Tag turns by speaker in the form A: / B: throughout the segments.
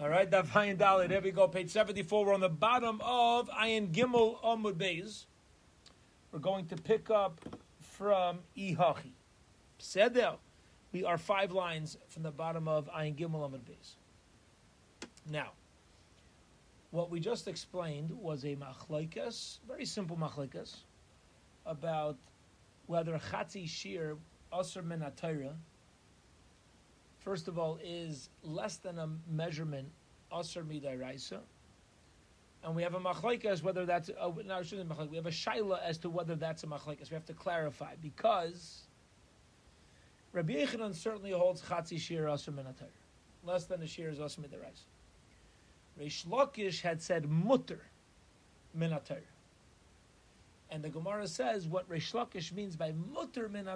A: All right, Daf Ayin Dalit. Here we go, page 74. We're on the bottom of Ayin Gimel Amud Beis. We're going to pick up from Ihachi. Seder. We are five lines from the bottom of Ayin Gimel Amud Beis. Now, what we just explained was a machlaikas, very simple machlaikas, about whether chatzi shir asr min first of all, is less than a measurement, asr midai And we have a machlaikas whether that's a, no, we have a shaila as to whether that's a machlaikas. We have to clarify because Rabbi Yechanan certainly holds chatzi shir asr min less than a shir is asr midai Reish Lakish had said mutter min And the Gemara says what Reish Lakish means by mutter min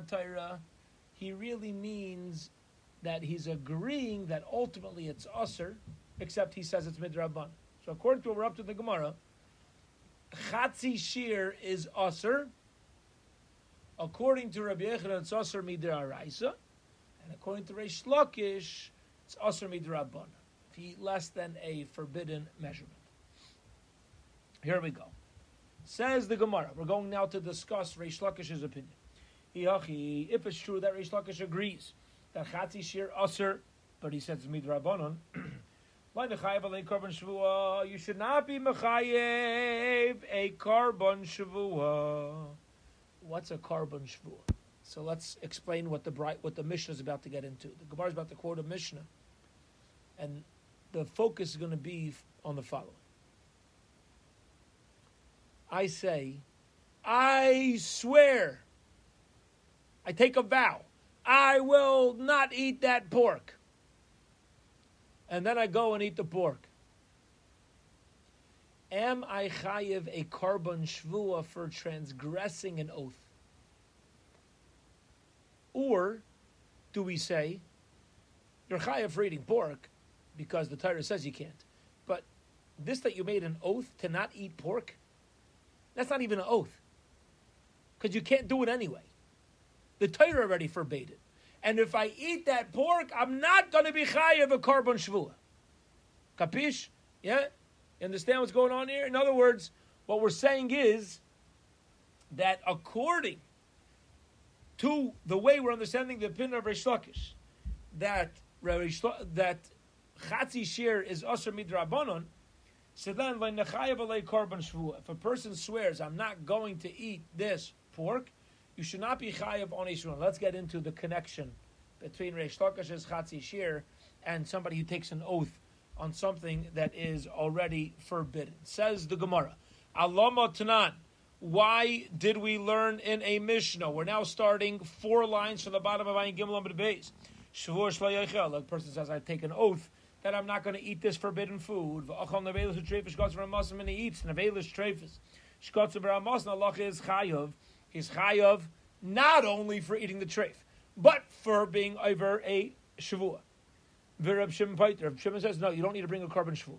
A: he really means that he's agreeing that ultimately it's usr, except he says it's midrabban. So according to what we're up to the Gemara, chatzi shir is usr. According to Rabbi Yechanan, it's usr midraraisa, and according to Reish Lakish, it's usr midrabban. If he less than a forbidden measurement. Here we go. Says the Gemara. We're going now to discuss Reish Lakish's opinion. If it's true that Reish Lakish agrees that Chatzi Shir Aser, but he says Midrabanon. You should not be mechayev a korban shavua. What's a korban shavua? So let's explain what the bright, what the Mishnah is about to get into. The Gemara is about to quote a Mishnah, and the focus is going to be on the following. I say, I swear, I take a vow I will not eat that pork. And then I go and eat the pork. Am I chayiv a korban shvua for transgressing an oath? Or do we say, you're chayiv for eating pork because the Torah says you can't. But this that you made an oath to not eat pork, that's not even an oath. Because you can't do it anyway. The Torah already forbade it. And if I eat that pork, I'm not going to be chayiv a korban shvua. Kapish? Yeah? You understand what's going on here? In other words, what we're saying is that according to the way we're understanding the opinion of Reish Lakish, that that chatzi shir is usher midrabanon, so then if a person swears, I'm not going to eat this pork, you should not be chayav on Yisrael. Let's get into the connection between Reish Lakish's Chatzi Shir and somebody who takes an oath on something that is already forbidden. Says the Gemara, Alama Tanan. Why did we learn in a Mishnah? We're now starting four lines from the bottom of Ayin Gimel Amid Beis. Shavur Shlayachel. The person says, I take an oath that I'm not going to eat this forbidden food. V'achal nevelis u'treifis shkotz v'ramasim, and he eats nevelis treifis. Shkotz v'ramasim, Allah is chayav he's chayav not only for eating the treif, but for being over a shavua. Reb Shimon says, no, you don't need to bring a korban shavua.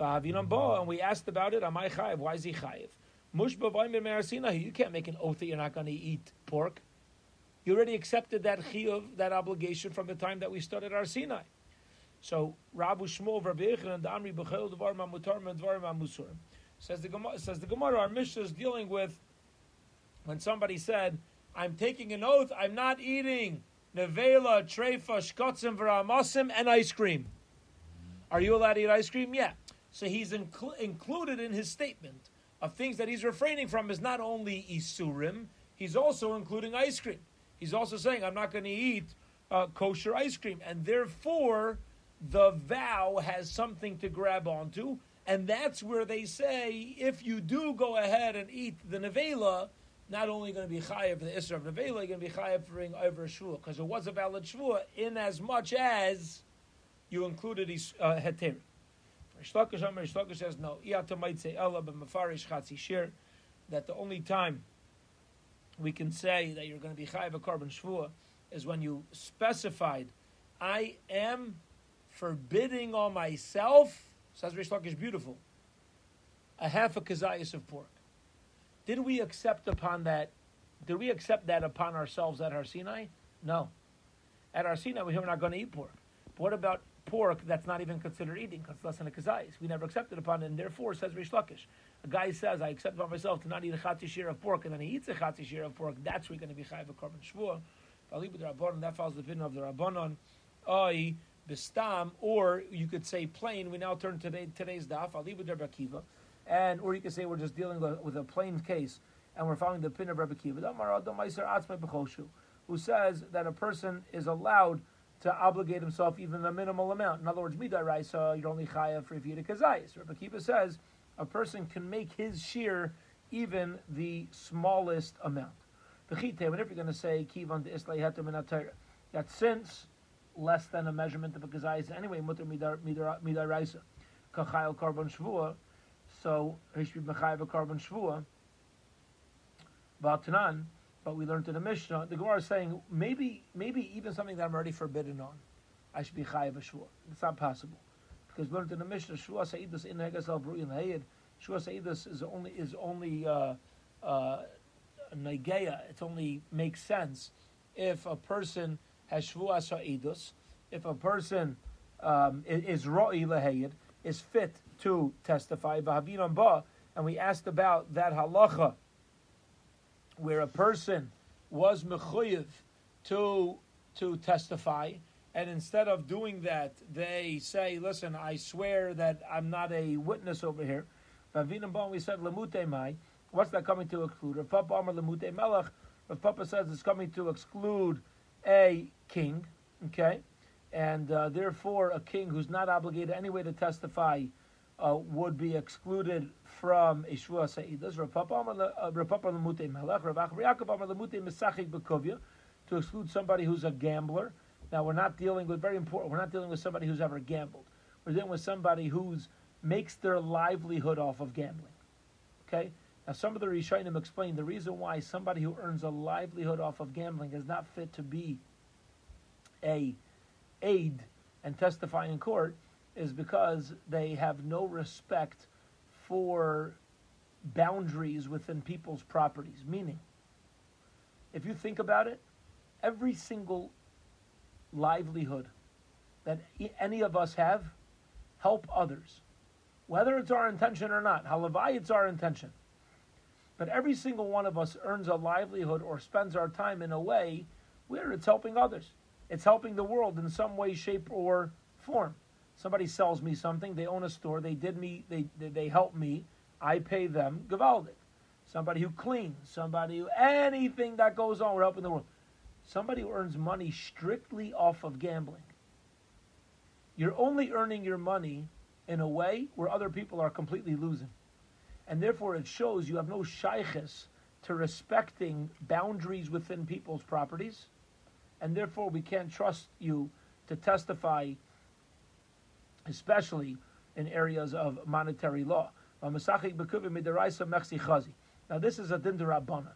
A: Mm-hmm. And we asked about it. Am I chayiv? Why is he chayiv? You can't make an oath that you're not going to eat pork. You already accepted that chiyuv, that obligation from the time that we started our Sinai. So Rabu Shmuel Rabbi and Amri Bechel Dvar Mamutar Dvar. Says the Gemara. Says the Gemara. Our Mishnah is dealing with when somebody said, I'm taking an oath, I'm not eating nevela, trefa, shkotzim, v'ramasim, and ice cream. Are you allowed to eat ice cream? Yeah. So he's incl- included in his statement of things that he's refraining from is not only isurim, he's also including ice cream. He's also saying, I'm not going to eat uh, kosher ice cream. And therefore, the vow has something to grab onto. And that's where they say, if you do go ahead and eat the nevela, not only going to be chayav for the Isra of Nevela, you're going to be chayav for being over a shvua, because it was a valid shvua in as much as you included his uh, heter. Reish Lakish says no. Iyata might say ella b'mafarish chatzi shir that the only time we can say that you're going to be chayav a korban shvua is when you specified, I am forbidding on myself. Says Reish Lakish, beautiful. A half a kazayas of pork. Did we accept upon that? Did we accept that upon ourselves at Har Sinai? No. At Har Sinai, we were not going to eat pork. But what about pork that's not even considered eating because it's less than a kazayis. We never accepted upon it, and therefore, says Reish Lakish, a guy says, I accept upon myself to not eat a chatzi share of pork, and then he eats a chatzi share of pork, that's where you're going to be chayiv a korban shvua. That follows the opinion of the Rabbanon. Oi, bistam, or you could say plain. We now turn to today, today's daf. Alibu der Bakiva, and or you could say we're just dealing with a plain case, and we're following the opinion of Rabbi Kiva. Who says that a person is allowed to obligate himself even a minimal amount. In other words, midai raisa, you're only chayav for if you kazayis. Rabbi Kiva says a person can make his shear even the smallest amount. Whenever you're going to say kivan de that since less than a measurement of a kazayis anyway, mutter midai raisa, kachayel korban shvua, so he should be mechayev a korban shvua. V'atanan, but we learned in the Mishnah, the Gemara is saying maybe maybe even something that I'm already forbidden on, I should be chayiv a shvua. It's not possible because we learned in the Mishnah shvua saidus in hegas al bruin hayid. Shvua saidus is only is only uh, uh. It only makes sense if a person has shvua saidus, if a person um, is roi lehayid, is fit to testify. And we asked about that halacha where a person was mechuyev to to testify, and instead of doing that, they say, "Listen, I swear that I'm not a witness over here." We said lemute. What's that coming to exclude? Rav Papa Amar lemute melech. Rav Papa says it's coming to exclude a king. Okay, and uh, therefore a king who's not obligated anyway to testify uh, would be excluded from a Sa'idas, Bekovya, to exclude somebody who's a gambler. Now we're not dealing with, very important, we're not dealing with somebody who's ever gambled. We're dealing with somebody who's makes their livelihood off of gambling. Okay? Now some of the Rishonim explain the reason why somebody who earns a livelihood off of gambling is not fit to be a aid and testify in court is because they have no respect for boundaries within people's properties. Meaning, if you think about it, every single livelihood that any of us have help others. Whether it's our intention or not, halavai, it's our intention. But every single one of us earns a livelihood or spends our time in a way where it's helping others. It's helping the world in some way, shape, or form. Somebody sells me something. They own a store. They did me. They they, help me. I pay them. Gavaldik. Somebody who cleans. Somebody who anything that goes on. We're helping the world. Somebody who earns money strictly off of gambling. You're only earning your money in a way where other people are completely losing, and therefore it shows you have no shaykhis to respecting boundaries within people's properties, and therefore we can't trust you to testify especially in areas of monetary law. Now, this is a din Rabbana.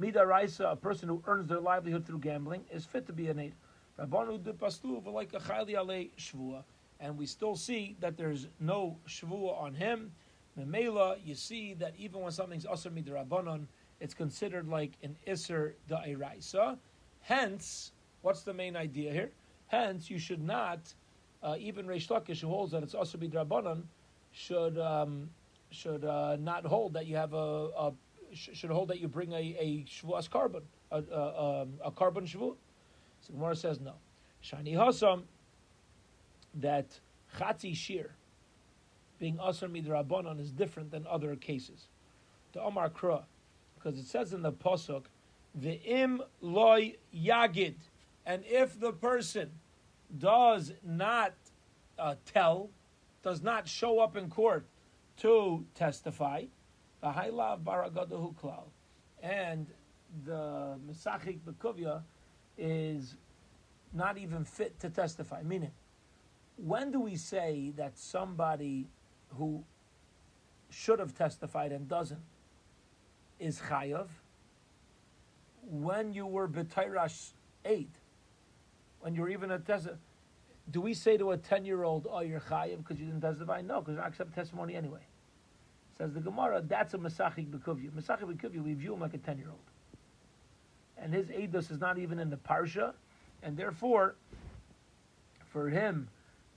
A: Midaraisa, a person who earns their livelihood through gambling, is fit to be an aid. And we still see that there's no shvua on him. Memela, you see that even when something's asr midrabanon, it's considered like an iser da'iraisa. Hence, what's the main idea here? Hence, you should not uh, even Reish Lakish, who holds that it's also be drabanan, should um, should uh, not hold that you have a, a should hold that you bring a, a korban, a, a, a korban shvu. So Gemara says no. Shani Hasam, that chatzi shir, being asr midrabanan, is different than other cases. The Omar Kra, because it says in the pasuk, the im loy yagid, and if the person does not uh, tell, does not show up in court to testify, the Hailav Baragadahu Klal, and the Mesachik Bekuvya is not even fit to testify. Meaning, when do we say that somebody who should have testified and doesn't is chayav? When you were b'tayrash eight, when you're even a testify, do we say to a 10 year old, oh, you're chayiv because you didn't testify? No, because you accept testimony anyway. Says the Gemara, that's a Masachik Bekuvya. Masachik Bekuvya, we view him like a 10 year old. And his Eidos is not even in the Parsha, and therefore, for him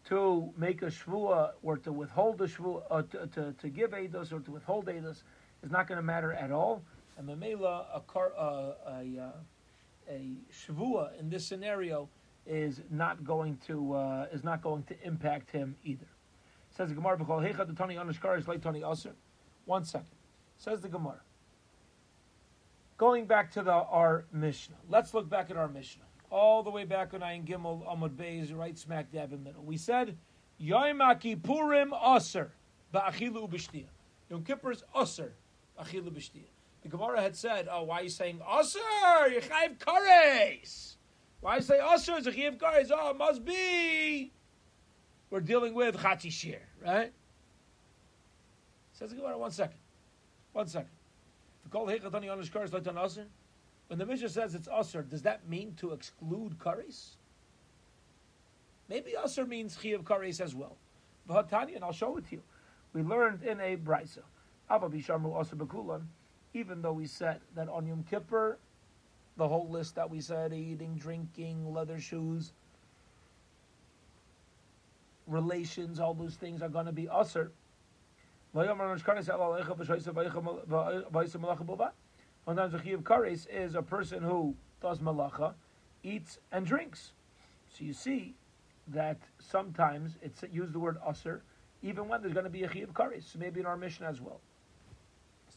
A: to make a shvua or to withhold a shvua, uh, to, to, to give eidos or to withhold eidos is not going to matter at all. And Mamela, a, car, uh, a, a shvua in this scenario is not going to uh, is not going to impact him either. Says the Gemara, "B'chol heicha detani anishkar is tani aser." One second. Says the Gemara. Going back to the our Mishnah. Let's look back at our Mishnah. All the way back on Ayin Gimel Amud Beis, right smack dab in the middle. We said, Yom Purim aser ba'achilu b'shtia. Yom Kippur is aser ba'achilu b'shtia. The Gemara had said, oh, why are you saying aser? Yechayiv kares. Why say aser? Yechayiv kares. Oh, it must be we're dealing with Chatzi Shir, right? Says the Gemara, one second. One second. When the Mishnah says it's Asr, does that mean to exclude Kares? Maybe Asr means Chi Kares as well. V'hatani, and I'll show it to you. We learned in a Brisa, Abba Bishamru Asr Bekulan, even though we said that on Yom Kippur, the whole list that we said, eating, drinking, leather shoes, relations, all those things are going to be usher. Sometimes the chi of kares is a person who does malacha, eats and drinks. So you see that sometimes it's use the word usher, even when there's going to be a chi of kares. So maybe in our Mishnah as well.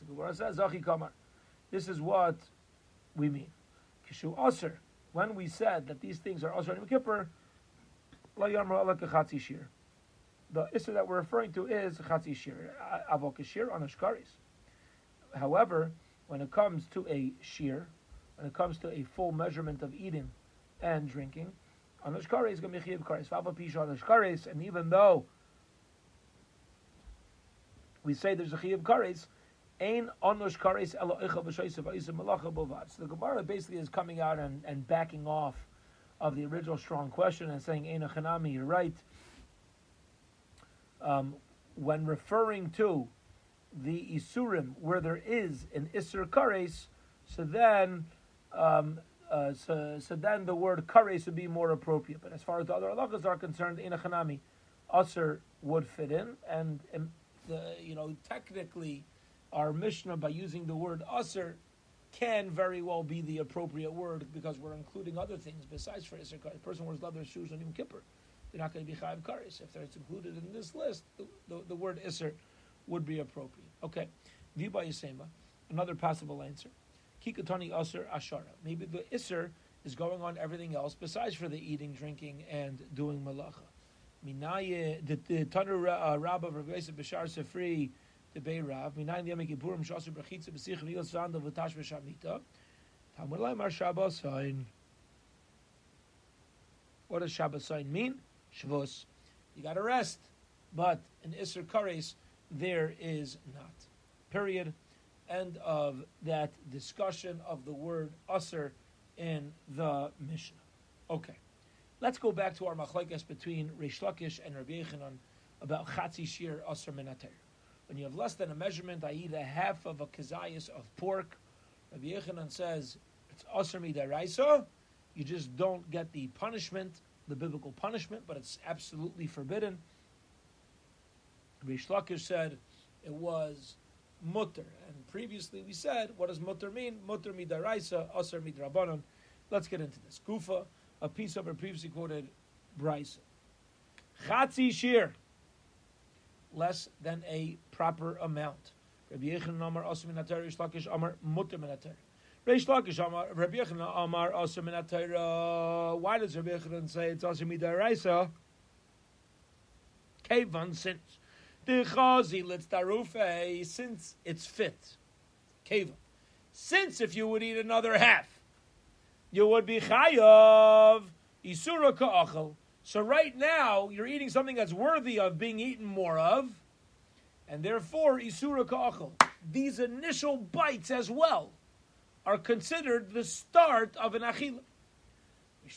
A: The Gemara says, Zachi kamar. This is what we mean. Kishu usher. When we said that these things are usher and Kippur, the issue that we're referring to is chatzi shir, avok shir on ashkaris. However, when it comes to a shir, when it comes to a full measurement of eating and drinking, on ashkaris is going to be chiyav karis. Vava pisha on and even though we say there's a chiyav karis, Onush kares bovad. So the Gemara basically is coming out and, and backing off of the original strong question and saying Eina Chanami, you're right. Um, when referring to the Isurim where there is an Isur Kares, so then um, uh, so, so then the word Kares would be more appropriate. But as far as the other halachas are concerned, Eina Chanami, Asr would fit in, and, and the, you know technically our Mishnah by using the word Asr can very well be the appropriate word because we're including other things besides for Isser A person wears leather shoes on Yom Kippur. They're not going to be Chayiv Karis. If it's included in this list, the, the, the word Isser would be appropriate. Okay. Viba Yisema, another possible answer. Kikatani Asr Ashara. Maybe the Isser is going on everything else besides for the eating, drinking, and doing malacha. Minaye, the, Tanur uh, Rabba of Bashar Sefri, the Minayin Brachitza V'Tash V'Shamita. Talmud Laimar Shabbos. What does Shabbos sign mean? Shavuos. You got to rest, but in Isser Kares there is not. Period. End of that discussion of the word Usser in the Mishnah. Okay, let's go back to our machlekes between Reish Lakish and Rabbi Yechanan about Chatzi Shir Usser Minater. When you have less than a measurement, i.e., the half of a kazayas of pork, Rabbi Yechanan says it's aser midaraisa. You just don't get the punishment, the biblical punishment, but it's absolutely forbidden. Shlakish said it was mutter, and previously we said, what does mutter mean? Mutter midaraisa, aser midrabanan. Let's get into this. Kufa, a piece of a previously quoted brisa. Chatzi shir less than a proper amount. Rabbi Yechon Amar Lakish Amar Mutter Lakish Amar, Rabbi Yechon Amar. Why does Rabbi Yechon say it's Asim Midaraisa? Kevan, since the Chazi Litzdarufe, since it's fit. Kevan. Since if you would eat another half, you would be Chayav Isura Ka'achal so right now, you're eating something that's worthy of being eaten more of, and therefore, Isura Ka'achel. These initial bites as well are considered the start of an achila. You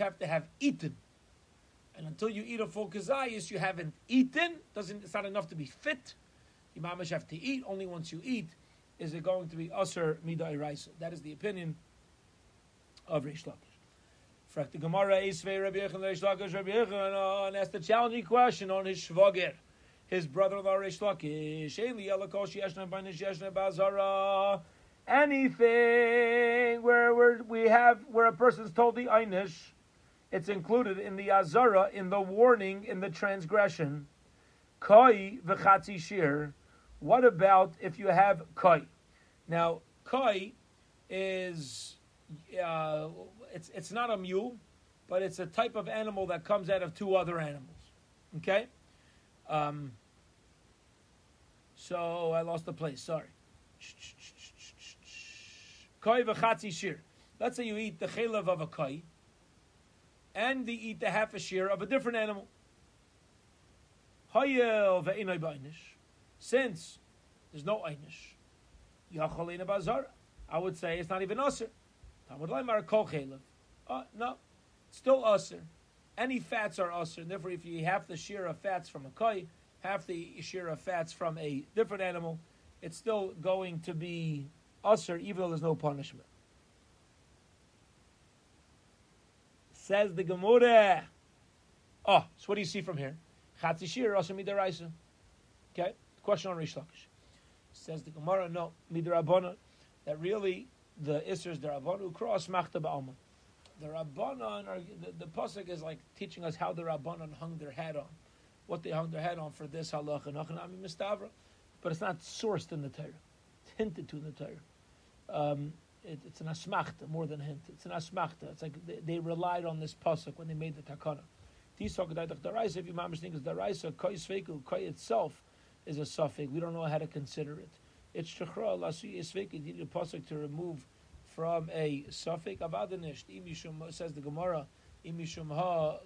A: have to have eaten. And until you eat a full kazayas, you haven't eaten. Doesn't it's not enough to be fit. You have to eat. Only once you eat is it going to be usher midai raisa. That is the opinion of Reish Lakish. Frak the Gemara Esvei Rabbi Yechon Reish Lakish Rabbi Yechon uh, and asked the challenging question on his shvager, his brother-in-law Reish Lakish. Eli Elakosh Yeshna Banish Yeshna Bazara. Anything where where we have where a person's told the einish, it's included in the azara, in the warning, in the transgression. Koi v'chatzi shir. What about if you have koi? Now, koi is uh, it's it's not a mule, but it's a type of animal that comes out of two other animals. Okay. Um, so I lost the place. Sorry. Koi v'chatzi shir. Let's say you eat the chelev of a koi, and you eat the half a shear of a different animal. Hayel ve'inoi ba'inish. Since there's no einish, yachalina bazar. I would say it's not even usher. Uh, no, still usher. Any fats are usher. And therefore, if you have the shear of fats from a koi, half the shear of fats from a different animal, it's still going to be usher, even though there's no punishment. Says the Gemara. Oh, so what do you see from here? Chatzi shir usher midaraisa. Okay, question on Reish Lakish. Says the Gemara, no midarabona. That really the Isser's derabonu cross machta ba'alma. The Rabbanon, are, the, the pasuk is like teaching us how the Rabbanon hung their hat on, what they hung their hat on for this halacha, mistavra, but it's not sourced in the Torah. It's hinted to in the Torah. Um, it, it's an asmachta more than hint. It's an asmachta. It's like they, they relied on this pasuk when they made the takana. If you mamish think is daraisa, koi sveiku, koi itself is a suffix. We don't know how to consider it. It's shechra lasu yisveiku. You need a pasuk to remove from a suffix avadanisht. Imishum says the Gemara. Imishum ha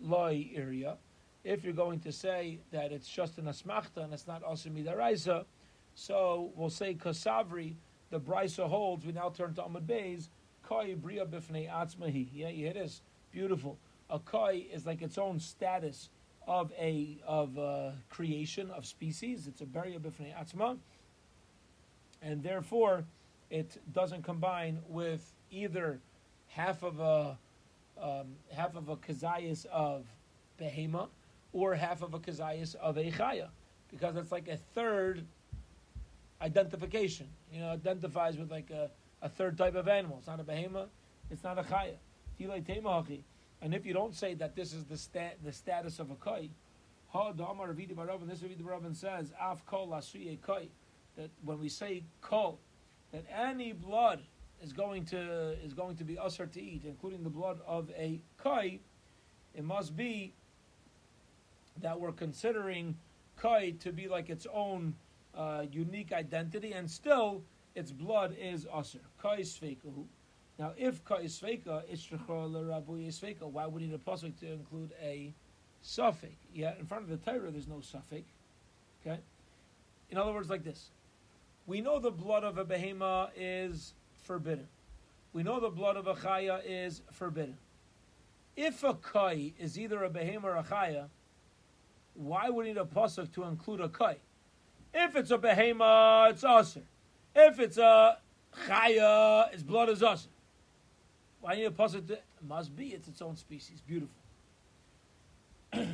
A: area. If you're going to say that it's just an asmachta and it's not also midaraisa, so we'll say kasavri the Brisa holds, we now turn to Ahmad Beis, Koi Bria Bifnei Atzmahi. Yeah, you hear? Beautiful. A Koi is like its own status of a of a creation of species. It's a Bria Bifnei Atzma. And therefore, it doesn't combine with either half of a um, half of a kazayas of behema or half of a kazayas of a chaya, because it's like a third identification. You know, identifies with like a, a third type of animal. It's not a behema. It's not a chaya. And if you don't say that this is the the status of a baravan. This ravidi baravan says af kol koi. That when we say kol, that any blood is going to is going to be usher to eat, including the blood of a koi. It must be that we're considering koi to be like its own uh, unique identity, and still its blood is aser. Kai sveikahu. Now, if kai sveika sveika, why would he need a pasuk to include a suffix? Yeah, in front of the Torah, there's no suffix. Okay. In other words, like this: we know the blood of a behema is forbidden. We know the blood of a chaya is forbidden. If a kai is either a behema or a chaya, why would need a pasuk to include a kai? If it's a behema, it's aser. If it's a chaya, its blood is aser. Why need a pasuk? It must be. It's its own species. Beautiful.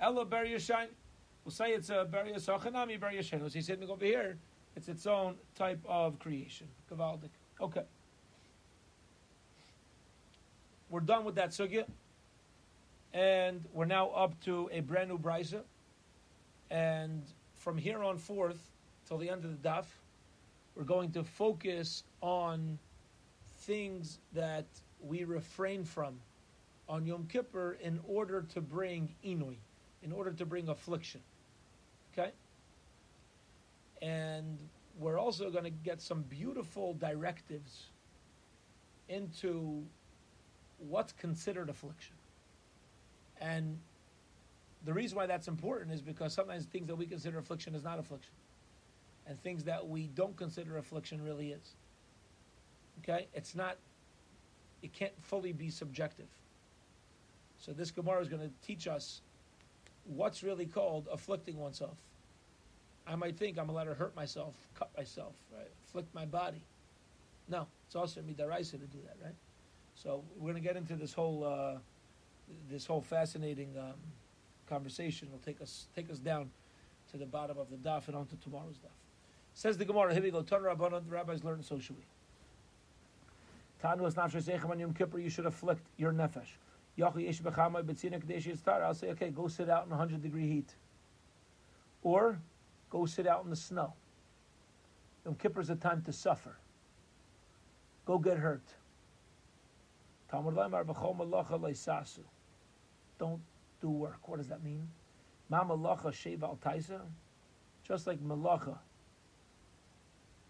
A: Ella ber yashain. We'll say it's a ber yasachanami ber yashain. As he's sitting over here, it's its own type of creation. Gavaldik. Okay. We're done with that sugya. And we're now up to a brand new brisa. And from here on forth till the end of the daf, we're going to focus on things that we refrain from on Yom Kippur in order to bring inui, in order to bring affliction. Okay? And we're also going to get some beautiful directives into what's considered affliction. And the reason why that's important is because sometimes things that we consider affliction is not affliction. And things that we don't consider affliction really is. Okay? It's not, it can't fully be subjective. So this Gemara is going to teach us what's really called afflicting oneself. I might think I'm allowed to hurt myself, cut myself, right? afflict my body. No, it's also midaraisa to do that, right? So we're going to get into this whole uh, this whole fascinating um, conversation. It'll take us take us down to the bottom of the daf and onto tomorrow's daf. Says the Gemara, here we go. Ton Rabbanon, the rabbis learn, so we. Tanu sechem on Yom Kippur, you should afflict your nefesh. I'll say, okay, go sit out in 100 degree heat. Or go sit out in the snow. Yom Kippur is a time to suffer. Go get hurt. Don't do work. What does that mean? Taisa. Just like malacha.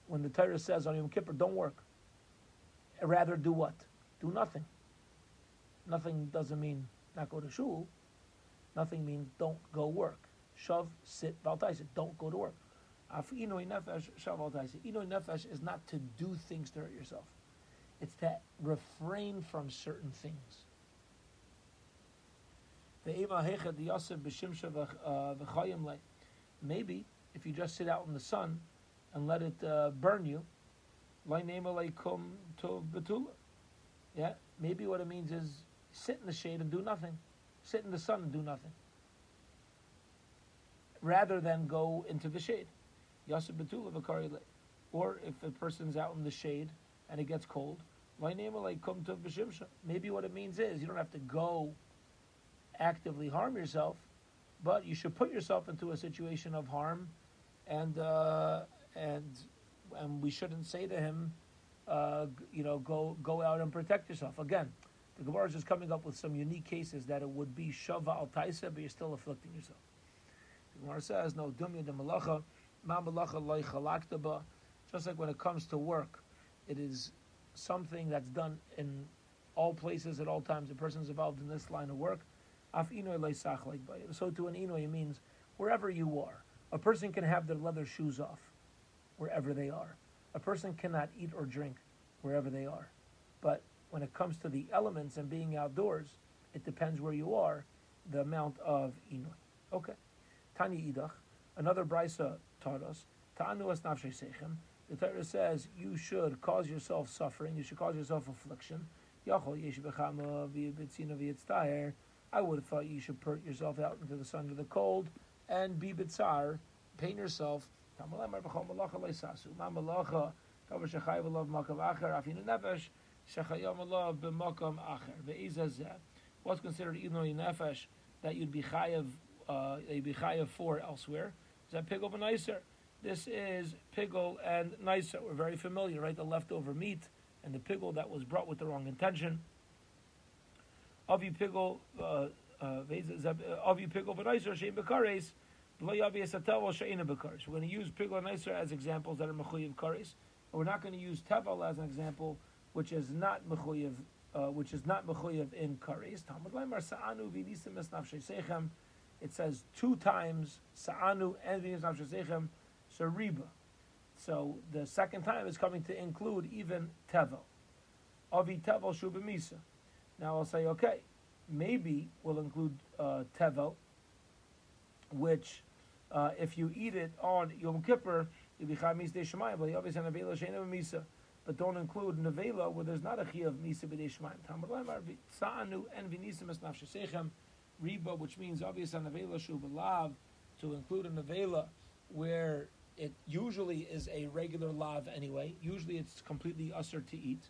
A: When the Torah says on Yom Kippur, don't work. Rather do what? Do nothing. Nothing doesn't mean not go to shul. Nothing means don't go work. Shav, sit, valtaisa. Don't go to work. Inoi nefesh, shav, valtaisa. Inoi nefesh is not to do things to hurt yourself. It's to refrain from certain things. Maybe if you just sit out in the sun and let it uh, burn you, yeah, maybe what it means is sit in the shade and do nothing, sit in the sun and do nothing, rather than go into the shade. Or if a person's out in the shade and it gets cold, maybe what it means is you don't have to go actively harm yourself, but you should put yourself into a situation of harm, and uh, and and we shouldn't say to him, uh, you know, go go out and protect yourself. Again, the Gemara is just coming up with some unique cases that it would be shava al taisa, but you're still afflicting yourself. The Gemara says, no dumya de malacha, ma malacha loy chalaktaba. Just like when it comes to work, it is something that's done in all places at all times. A person's involved in this line of work. Af So to an inoy means wherever you are. A person can have their leather shoes off wherever they are. A person cannot eat or drink wherever they are. But when it comes to the elements and being outdoors, it depends where you are, the amount of inoy. Okay. Tani idach, another brisa taught us, ta'anu as sechem, the Torah says you should cause yourself suffering, you should cause yourself affliction. Yachol I would have thought you should put yourself out into the sun or the cold and be bitzar, pain yourself. What's considered inoi nefesh that you'd be chayav, uh, you'd be chayav for elsewhere? Is that pigol b'naiser? This is pigol and nisa. We're very familiar, right? The leftover meat and the pigol that was brought with the wrong intention. Pigol, uh, uh, avi pigol v'naiser shein bekares. We're going to use pigol and nicer as examples that are mechuyev kares. We're not going to use tevel as an example, which is not mechuyev, uh, which is not mechuyev in kares. Talmud Laimar sa'anu v'nisim It says two times sa'anu and v'nisim esnaf so riba. So the second time is coming to include even tevel. Avi tevel shubamisa. Now I'll say, okay, maybe we'll include uh, tevel, which uh, if you eat it on Yom Kippur, you'll be chamis de shemayim, but you obviously sheina misa. But don't include nevela where there's not a chi of misa b'dei shemayim. Tamar lemar sa'anu en v'nisim es nafshesechem riba, which means obviously nevela shu to include a nevela where it usually is a regular lav anyway. Usually it's completely usher to eat,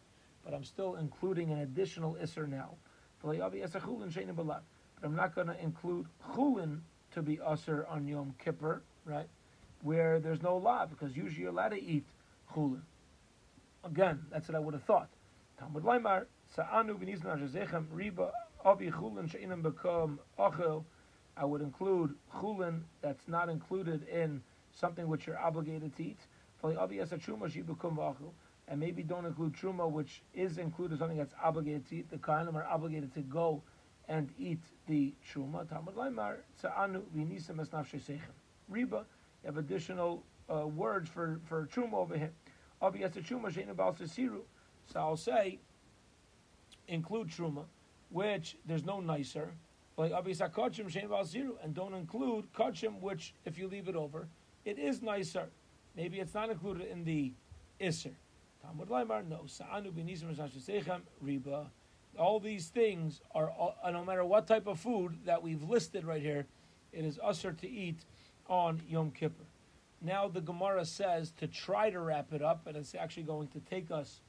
A: but I'm still including an additional isser now. But I'm not going to include chulin to be usher on Yom Kippur, right? Where there's no lav, because usually you're allowed to eat chulin. Again, that's what I would have thought. Talmud Laimar, Sa'anu v'nizna riba avi chulin she'inam become achel. I would include chulin that's not included in something which you're obligated to eat. And maybe don't include truma, which is included something that's obligated to eat. The kahanim are obligated to go and eat the truma. Talmud Leimar, Sa'anu v'nizna ha'shezechem. Riba, you have additional uh, words for, for truma over here. So I'll say, include truma, which there's no nicer. Like and don't include kachim, which if you leave it over, it is nicer. Maybe it's not included in the Isser. Talmud Laimar, no. Sa'anu b'nizim sechem riba. All these things are, no matter what type of food that we've listed right here, it is usher to eat on Yom Kippur. Now the Gemara says to try to wrap it up, and it's actually going to take us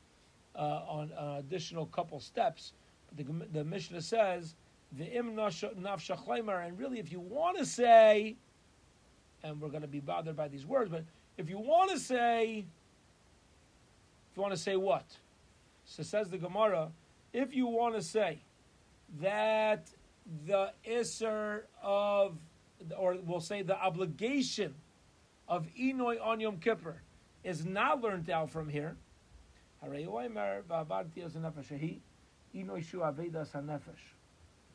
A: uh, on an additional couple steps. But the, the Mishnah says the im nafsha and really, if you want to say, and we're going to be bothered by these words, but if you want to say, if you want to say what? So says the Gemara, if you want to say that the Isser of, or we'll say the obligation of Inoi on Yom Kippur is not learned out from here, I'll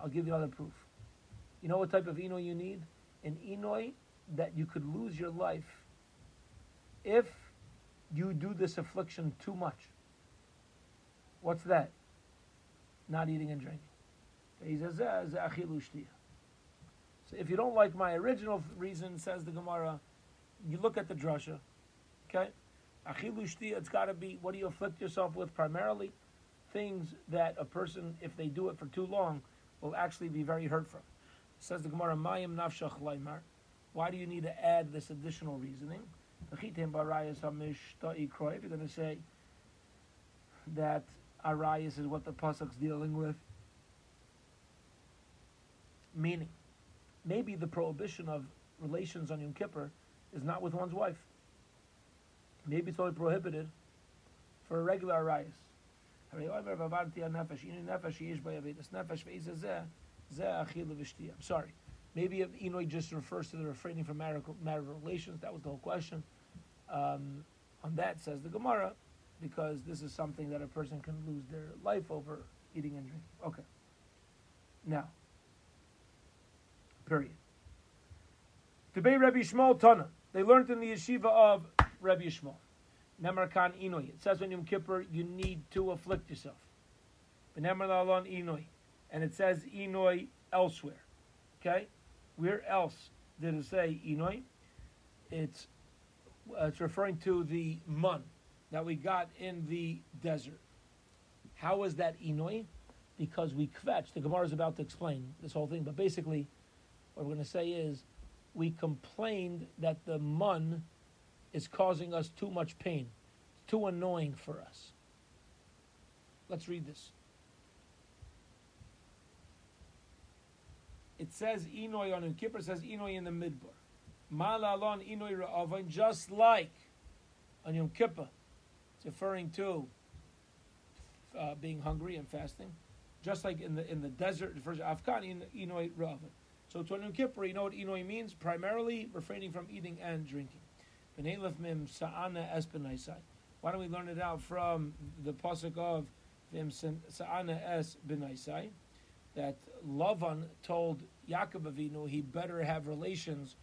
A: give you other proof. You know what type of Inoi you need? An Inoi that you could lose your life if you do this affliction too much. What's that? Not eating and drinking. Eh, so if you don't like my original reason, says the Gemara, you look at the drasha. Okay? Achilu it's got to be what do you afflict yourself with primarily? Things that a person, if they do it for too long, will actually be very hurt from. Says the Gemara, Mayim nafshach Why do you need to add this additional reasoning? If you're going to say that Arias is what the Pasuk's dealing with, meaning maybe the prohibition of relations on Yom Kippur is not with one's wife. Maybe it's only prohibited for a regular Arias. I'm sorry. Maybe Inoi just refers to the refraining from marital, marital relations. That was the whole question. Um, on that says the Gemara, because this is something that a person can lose their life over eating and drinking. Okay. Now, period. Debate Rabbi Shmuel Tana. They learned in the yeshiva of Rabbi Shmuel. Nemar Khan Inoi. It says on Yom Kippur you need to afflict yourself. Nemar Lalon Inoi. And it says Inoi elsewhere. Okay? Where else did it say Inoi? It's, uh, it's referring to the mun that we got in the desert. How was that Inoi? Because we kvetch. The Gemara is about to explain this whole thing, but basically, what we're going to say is we complained that the mun is causing us too much pain. It's too annoying for us. Let's read this. It says Inoi on Yom Kippur, says Inoi in the midbar. Malalon Inoi Ra'avon, just like on Yom Kippur. It's referring to uh, being hungry and fasting. Just like in the in the desert, first Afghan Inoi Ra'avon. So to Yom Kippur, you know what Inoi means? Primarily refraining from eating and drinking. Why don't we learn it out from the pasuk of Vim Sa'ana Es B'naisai? That Lavan told Yaakov Avinu he better have relations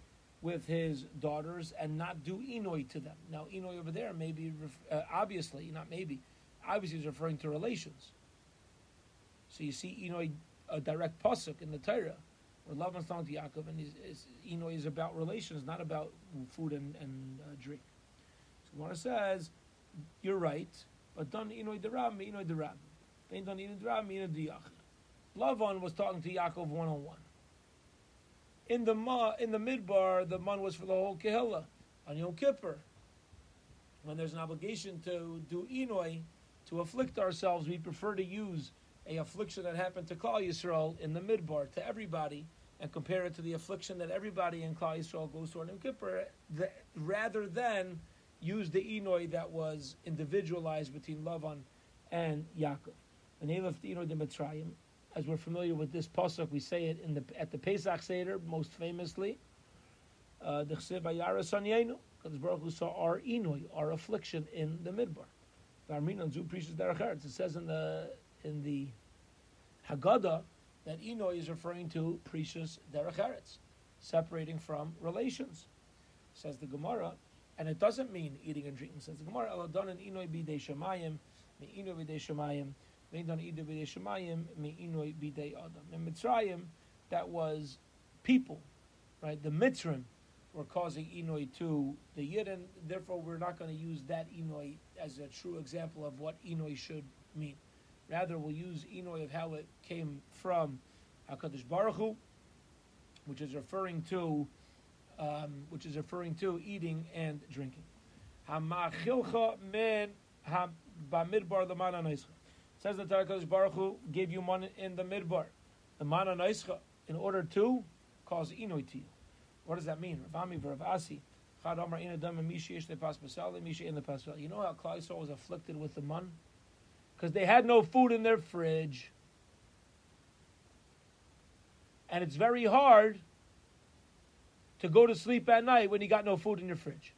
A: with his daughters and not do Inoi to them. Now, Inoi over there, maybe, uh, obviously, not maybe, obviously is referring to relations. So you see Inoi, a direct pasuk in the Torah Lavan's talking to Yaakov, and he's, you know, is about relations, not about food and, and uh, drink. So Gemara says, you're right, but don inoy deram, inoy deram. Then don inoy deram, inoy diyach. Lavan was talking to Yaakov one on one. In the ma, in the midbar, the man was for the whole kehillah on Yom Kippur. When there's an obligation to do inoy, to afflict ourselves, we prefer to use a affliction that happened to Klal Yisrael in the midbar to everybody and compare it to the affliction that everybody in Klal Yisrael goes through on Yom Kippur, the, rather than use the Inoi that was individualized between Lavan and Yaakov. As we're familiar with this pasuk, we say it in the at the Pesach Seder most famously. Uh, because Baruch Hu saw our Inoi, our affliction in the Midbar. It says in the in the Haggadah that Inoi is referring to precious derech eretz, separating from relations, says the Gemara, and it doesn't mean eating and drinking. Says the Gemara, Eladon and Inoi bidei shemayim, me Inoi bidei shemayim, me don Inoi bidei shemayim, me Inoi bidei adam. In Mitzrayim, that was people, right? The Mitzrim were causing Inoi to the Yid, and therefore we're not going to use that Inoi as a true example of what Inoi should mean. Rather, we'll use Inoy of how it came from Hakadosh Baruch Hu, which is referring to, um, which is referring to eating and drinking. Hamachilcha min bamidbar lemana noischa. Says the Hakadosh Baruch Hu gave you money in the midbar, the mana noischa, in order to cause inoy to you. What does that mean? Ravami v'Ravasi. You know how Klal was afflicted with the mun? Because they had no food in their fridge. And it's very hard to go to sleep at night when you got no food in your fridge.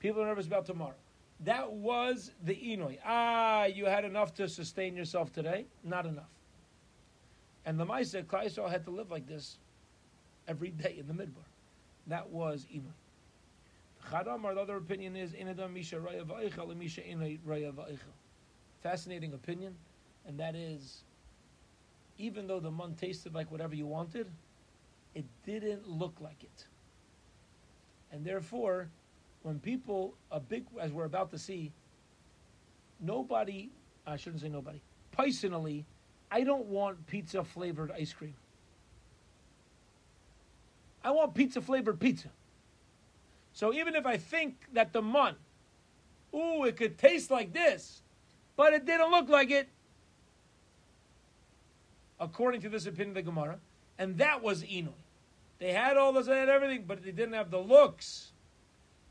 A: People are nervous about tomorrow. That was the Inoy. Ah, you had enough to sustain yourself today? Not enough. And the Maisa, Klal had to live like this every day in the midbar. That was Inoy. Chadamar, the other opinion is Inadam Misha Raya Va'icha Misha Inay Raya Va'icha. Fascinating opinion, and that is even though the mun tasted like whatever you wanted, it didn't look like it. And therefore, when people, a big, as we're about to see, nobody, I shouldn't say nobody, personally, I don't want pizza flavored ice cream. I want pizza flavored pizza. So even if I think that the mun, ooh, it could taste like this, but it didn't look like it, according to this opinion of the Gemara, and that was Inui. They had all this, they had everything, but they didn't have the looks.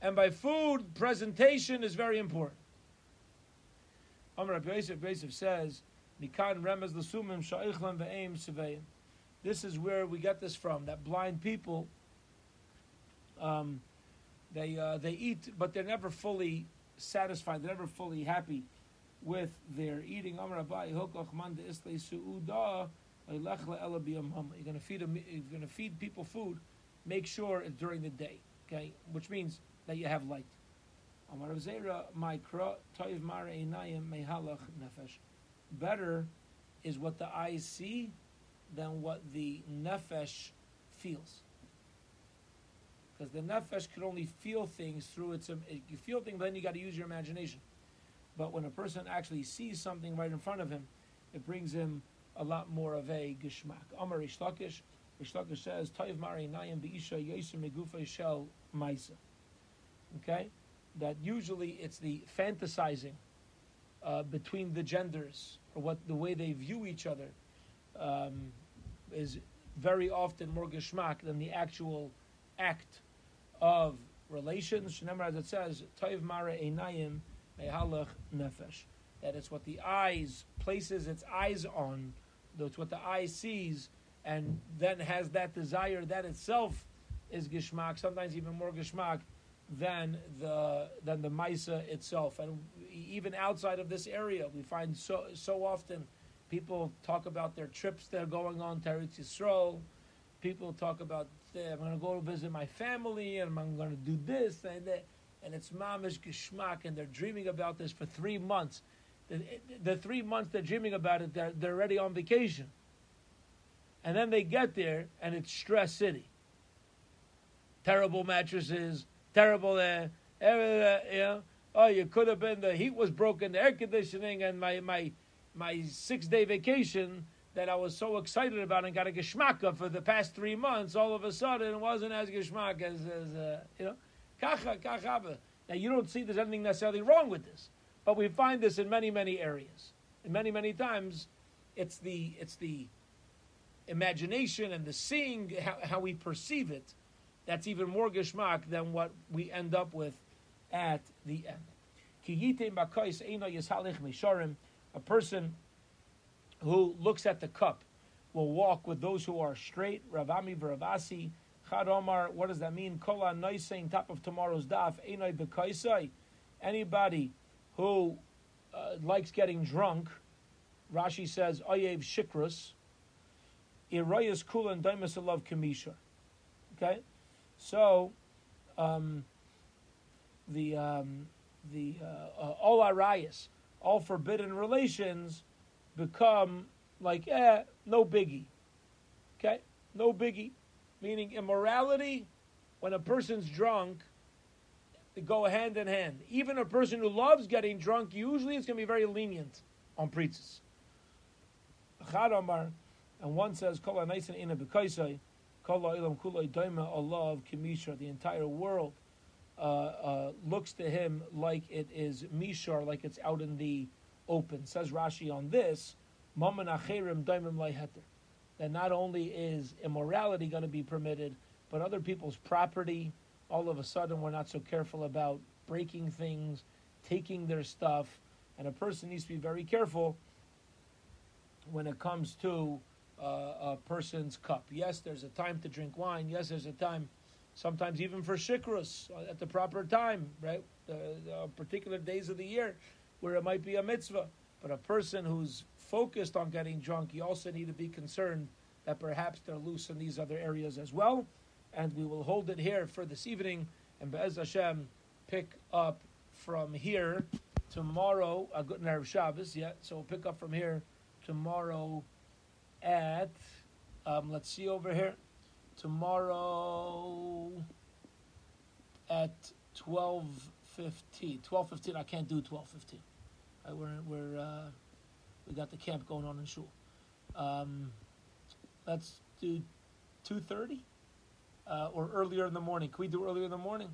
A: And by food, presentation is very important. Amr Yosef says, Mikan remez l'sumim sha'ichlan ve'eim seveim. This is where we get this from, that blind people um, they uh, they eat, but they're never fully satisfied. They're never fully happy with their eating. You're going to feed you're going to feed people food. Make sure it's during the day, okay? Which means that you have light. Better is what the eyes see than what the nefesh feels because the nefesh can only feel things through its. You feel things, but then you got to use your imagination. But when a person actually sees something right in front of him, it brings him a lot more of a geshmak. Amar Reish Lakish, Ishlakish says, "Toiv mari nayim beisha yosem megufa shel maisa." Okay, that usually it's the fantasizing uh, between the genders or what the way they view each other um, is very often more geshmak than the actual act of relations. Shemar, as it says, Toiv Mara Einayim Mehalach Nefesh. That it's what the eyes places its eyes on, that's what the eye sees, and then has that desire. That itself is gishmak. Sometimes even more gishmak than the than the Maisa itself. And even outside of this area, we find so so often people talk about their trips they're going on to Eretz Yisrael. People talk about I'm going to go visit my family, and I'm going to do this and that. And it's mamish geschmack, and they're dreaming about this for three months. The, the three months they're dreaming about it, they're, they're already on vacation. And then they get there, and it's stress city. Terrible mattresses, terrible, uh, you know, oh, you could have been, the heat was broken, the air conditioning, and my, my, my six day vacation that I was so excited about and got a geschmacka for the past three months, all of a sudden it wasn't as geschmack as, as uh, you know, kacha. Now you don't see there's anything necessarily wrong with this, but we find this in many, many areas. And many, many times, it's the it's the imagination and the seeing how, how we perceive it that's even more geschmack than what we end up with at the end. A person who looks at the cup will walk with those who are straight. Rav Ami v'Rav Asi. Chad what does that mean? Kola Noising, top of tomorrow's daf. Einoi Bekaisai. Anybody who uh, likes getting drunk, Rashi says, Oyev Shikrus. Irayas Kulan Daimas love Kamisha. Okay? So, um, the um, the uh, uh, all arayas, all forbidden relations, become like, eh, no biggie. Okay? No biggie. Meaning immorality, when a person's drunk, they go hand in hand. Even a person who loves getting drunk, usually it's going to be very lenient on preachers. Chad and one says Kol Anaisin Ina Bekaisai, Kol Ilam Kulai Daima Allah of Kimisha. The entire world uh, uh, looks to him like it is Mishar, like it's out in the open. Says Rashi on this, Maman Acherim Daimim Heter. That not only is immorality going to be permitted, but other people's property, all of a sudden we're not so careful about breaking things, taking their stuff, and a person needs to be very careful when it comes to uh, a person's cup. Yes, there's a time to drink wine. Yes, there's a time, sometimes even for shikrus uh, at the proper time, right? Uh, particular days of the year where it might be a mitzvah. But a person who's focused on getting drunk, you also need to be concerned that perhaps they're loose in these other areas as well. And we will hold it here for this evening, and Be'ez Hashem pick up from here tomorrow. A good Erev Shabbos, yeah. So we'll pick up from here tomorrow at um, let's see over here tomorrow at 12.15 12.15 i can't do 12.15 uh, we're, we're uh, we got the camp going on in shul. Um, let's do 2.30 uh, or earlier in the morning. Can we do earlier in the morning